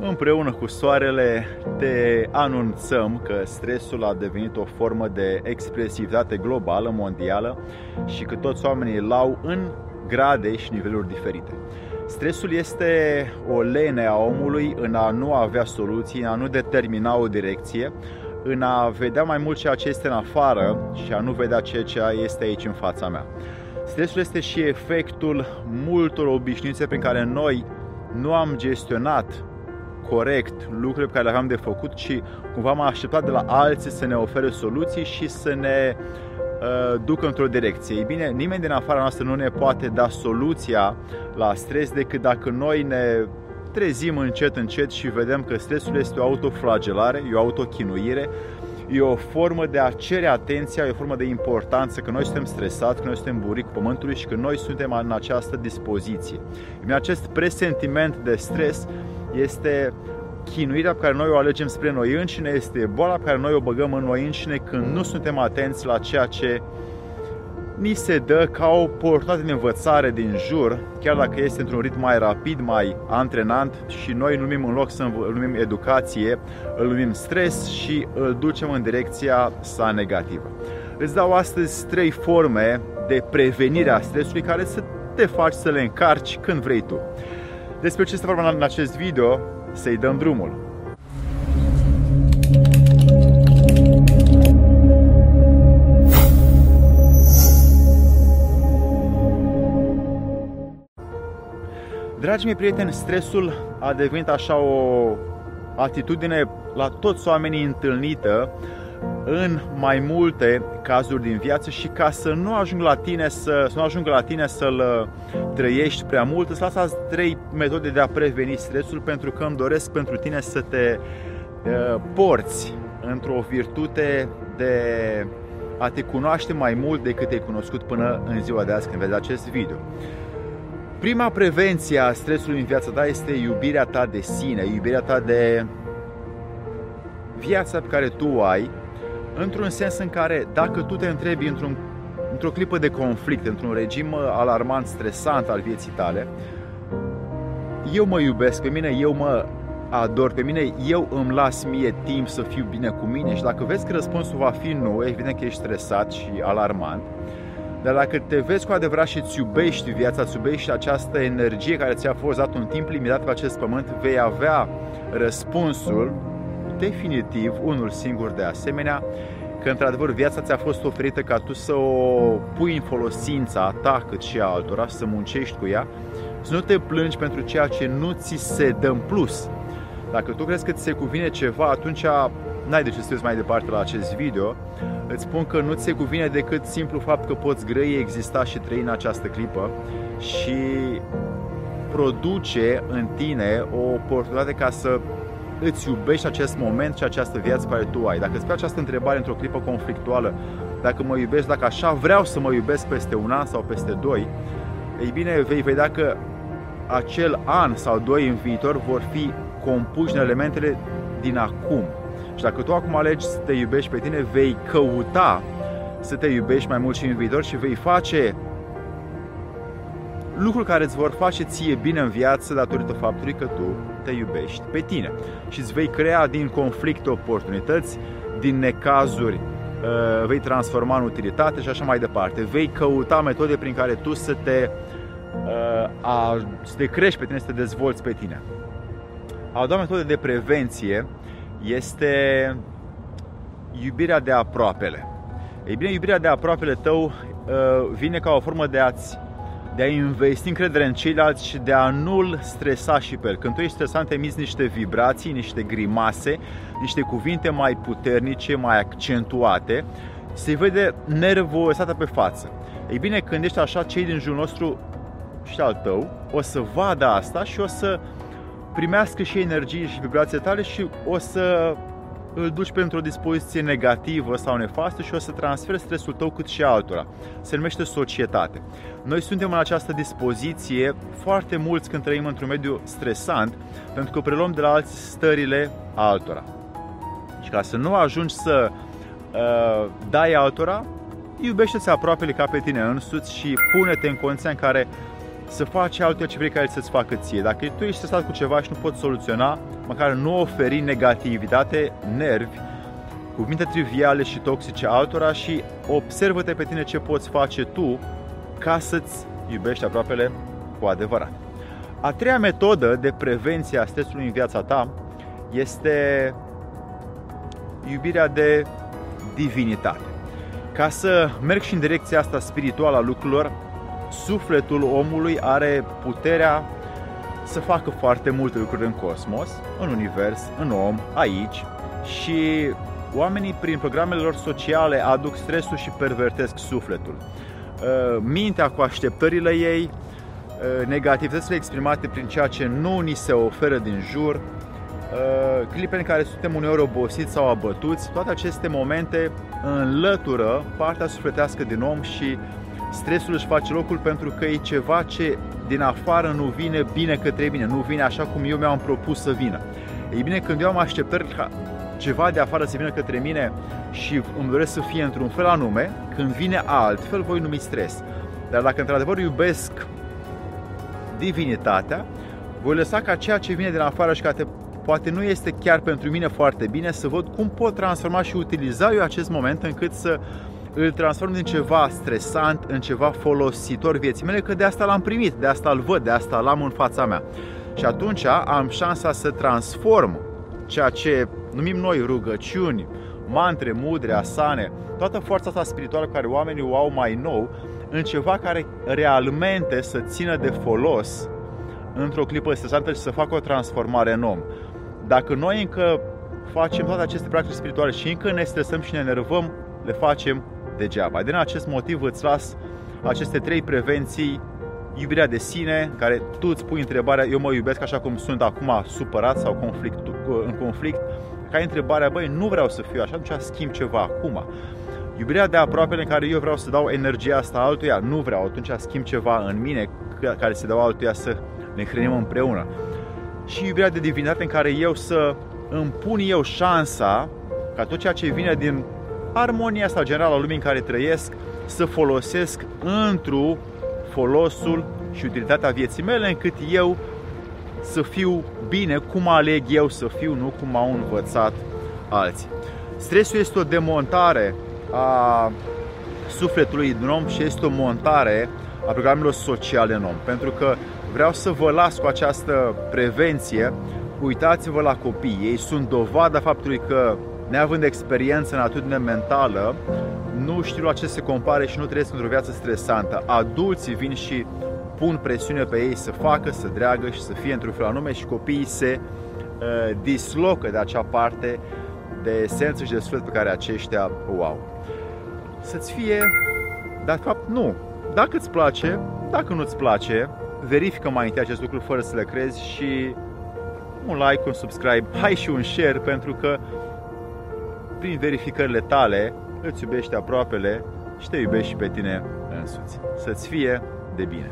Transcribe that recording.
Împreună cu soarele te anunțăm că stresul a devenit o formă de expresivitate globală, mondială și că toți oamenii îl au în grade și niveluri diferite. Stresul este o lene a omului în a nu avea soluții, în a nu determina o direcție, în a vedea mai mult ceea ce este în afară și a nu vedea ceea ce este aici în fața mea. Stresul este și efectul multor obișnuințe prin care noi nu am gestionat corect lucrurile pe care le aveam de făcut, ci cumva am așteptat de la alții să ne ofere soluții și să ne uh, ducă într-o direcție. Ei bine, nimeni din afara noastră nu ne poate da soluția la stres decât dacă noi ne trezim încet, încet și vedem că stresul este o autoflagelare, e o autochinuire, e o formă de a cere atenția, e o formă de importanță că noi suntem stresați, că noi suntem buric pământului și că noi suntem în această dispoziție. În acest presentiment de stres este chinuirea pe care noi o alegem spre noi înșine, este boala pe care noi o băgăm în noi înșine când nu suntem atenți la ceea ce ni se dă ca o oportunitate de învățare din jur, chiar dacă este într-un ritm mai rapid, mai antrenant și noi numim în loc să îl numim educație, îl numim stres și îl ducem în direcția sa negativă. Îți dau astăzi trei forme de prevenire a stresului care să te faci să le încarci când vrei tu. Despre ce este vorba în acest video, să-i dăm drumul. Dragii mei prieteni, stresul a devenit așa o atitudine la toți oamenii întâlnită în mai multe cazuri din viață și ca să nu ajung la tine să, să nu ajungă la tine să-l uh, trăiești prea mult, îți las azi trei metode de a preveni stresul pentru că îmi doresc pentru tine să te uh, porți într-o virtute de a te cunoaște mai mult decât te-ai cunoscut până în ziua de azi când vezi acest video. Prima prevenție a stresului în viața ta este iubirea ta de sine, iubirea ta de viața pe care tu o ai, într-un sens în care dacă tu te întrebi într-un, într-o clipă de conflict, într-un regim uh, alarmant, stresant al vieții tale, eu mă iubesc pe mine, eu mă ador pe mine, eu îmi las mie timp să fiu bine cu mine și dacă vezi că răspunsul va fi nu, evident că ești stresat și alarmant, dar dacă te vezi cu adevărat și îți iubești viața, îți iubești această energie care ți-a fost dat un timp limitat pe acest pământ, vei avea răspunsul definitiv, unul singur de asemenea, că într-adevăr viața ți-a fost oferită ca tu să o pui în folosința ta cât și a altora, să muncești cu ea, să nu te plângi pentru ceea ce nu ți se dă în plus. Dacă tu crezi că ți se cuvine ceva, atunci n-ai de ce să mai departe la acest video. Îți spun că nu ți se cuvine decât simplu fapt că poți grăi, exista și trăi în această clipă și produce în tine o oportunitate ca să îți iubești acest moment și această viață care tu ai. Dacă îți place această întrebare într-o clipă conflictuală, dacă mă iubești, dacă așa vreau să mă iubesc peste un an sau peste doi, ei bine, vei vedea că acel an sau doi în viitor vor fi compuși în elementele din acum. Și dacă tu acum alegi să te iubești pe tine, vei căuta să te iubești mai mult și în viitor și vei face lucruri care îți vor face ție bine în viață datorită faptului că tu te iubești pe tine și îți vei crea din conflicte oportunități, din necazuri uh, vei transforma în utilitate și așa mai departe. Vei căuta metode prin care tu să te, uh, a, să te crești pe tine, să te dezvolți pe tine. A doua metodă de prevenție este iubirea de aproapele. Ei bine, iubirea de aproapele tău uh, vine ca o formă de a-ți de a investi încredere în ceilalți și de a nu-l stresa și pe el. Când tu ești stresant, emiți niște vibrații, niște grimase, niște cuvinte mai puternice, mai accentuate, se vede nervositatea pe față. Ei bine, când ești așa, cei din jurul nostru și al tău o să vadă asta și o să primească și energie și vibrații tale și o să îl duci pentru o dispoziție negativă sau nefastă și o să transferi stresul tău cât și altora. Se numește societate. Noi suntem în această dispoziție foarte mulți când trăim într-un mediu stresant, pentru că preluăm de la alții stările altora. Și ca să nu ajungi să uh, dai altora, iubește-ți aproapele ca pe tine însuți și pune-te în condiția în care să faci altul ce vrei ca el să-ți facă ție. Dacă tu ești stresat cu ceva și nu poți soluționa, măcar nu oferi negativitate, nervi, cuvinte triviale și toxice altora și observă-te pe tine ce poți face tu ca să-ți iubești aproapele cu adevărat. A treia metodă de prevenție a stresului în viața ta este iubirea de divinitate. Ca să merg și în direcția asta spirituală a lucrurilor, sufletul omului are puterea să facă foarte multe lucruri în cosmos, în univers, în om, aici și oamenii prin programele lor sociale aduc stresul și pervertesc sufletul. Uh, mintea cu așteptările ei, uh, negativitățile exprimate prin ceea ce nu ni se oferă din jur, uh, clipe în care suntem uneori obosiți sau abătuți, toate aceste momente înlătură partea sufletească din om și stresul își face locul pentru că e ceva ce din afară nu vine bine către mine, nu vine așa cum eu mi-am propus să vină. Ei bine, când eu am așteptări ca ceva de afară să vină către mine și îmi doresc să fie într-un fel anume, când vine altfel, voi numi stres. Dar dacă într-adevăr iubesc divinitatea, voi lăsa ca ceea ce vine din afară și care poate nu este chiar pentru mine foarte bine, să văd cum pot transforma și utiliza eu acest moment încât să îl transform din ceva stresant în ceva folositor vieții mele, că de asta l-am primit, de asta îl văd, de asta l-am în fața mea. Și atunci am șansa să transform ceea ce numim noi rugăciuni, mantre, mudre, asane, toată forța asta spirituală care oamenii o au mai nou, în ceva care realmente să țină de folos într-o clipă stresantă și să facă o transformare în om. Dacă noi încă facem toate aceste practici spirituale și încă ne stresăm și ne enervăm, le facem degeaba. Din acest motiv îți las aceste trei prevenții iubirea de sine, care tu îți pui întrebarea, eu mă iubesc așa cum sunt acum supărat sau conflict, în conflict, ca întrebarea, băi, nu vreau să fiu așa, atunci schimb ceva acum. Iubirea de aproape în care eu vreau să dau energia asta altuia, nu vreau, atunci schimb ceva în mine care se dau altuia să ne hrănim împreună. Și iubirea de divinitate în care eu să îmi pun eu șansa ca tot ceea ce vine din armonia asta generală a lumii în care trăiesc să folosesc într-o folosul și utilitatea vieții mele încât eu să fiu bine cum aleg eu să fiu, nu cum au învățat alții. Stresul este o demontare a sufletului din om și este o montare a programelor sociale în om. Pentru că vreau să vă las cu această prevenție, uitați-vă la copii, ei sunt dovada faptului că neavând experiență în atitudine mentală, nu știu la ce se compare și nu trăiesc într-o viață stresantă. Adulții vin și pun presiune pe ei să facă, să dreagă și să fie într-un fel anume și copiii se uh, dislocă de acea parte de esență și de suflet pe care aceștia o au. Să-ți fie, dar de fapt nu. Dacă îți place, dacă nu-ți place, verifică mai întâi acest lucru fără să le crezi și un like, un subscribe, hai și un share pentru că prin verificările tale îți iubești aproapele și te iubești și pe tine însuți. Să-ți fie de bine!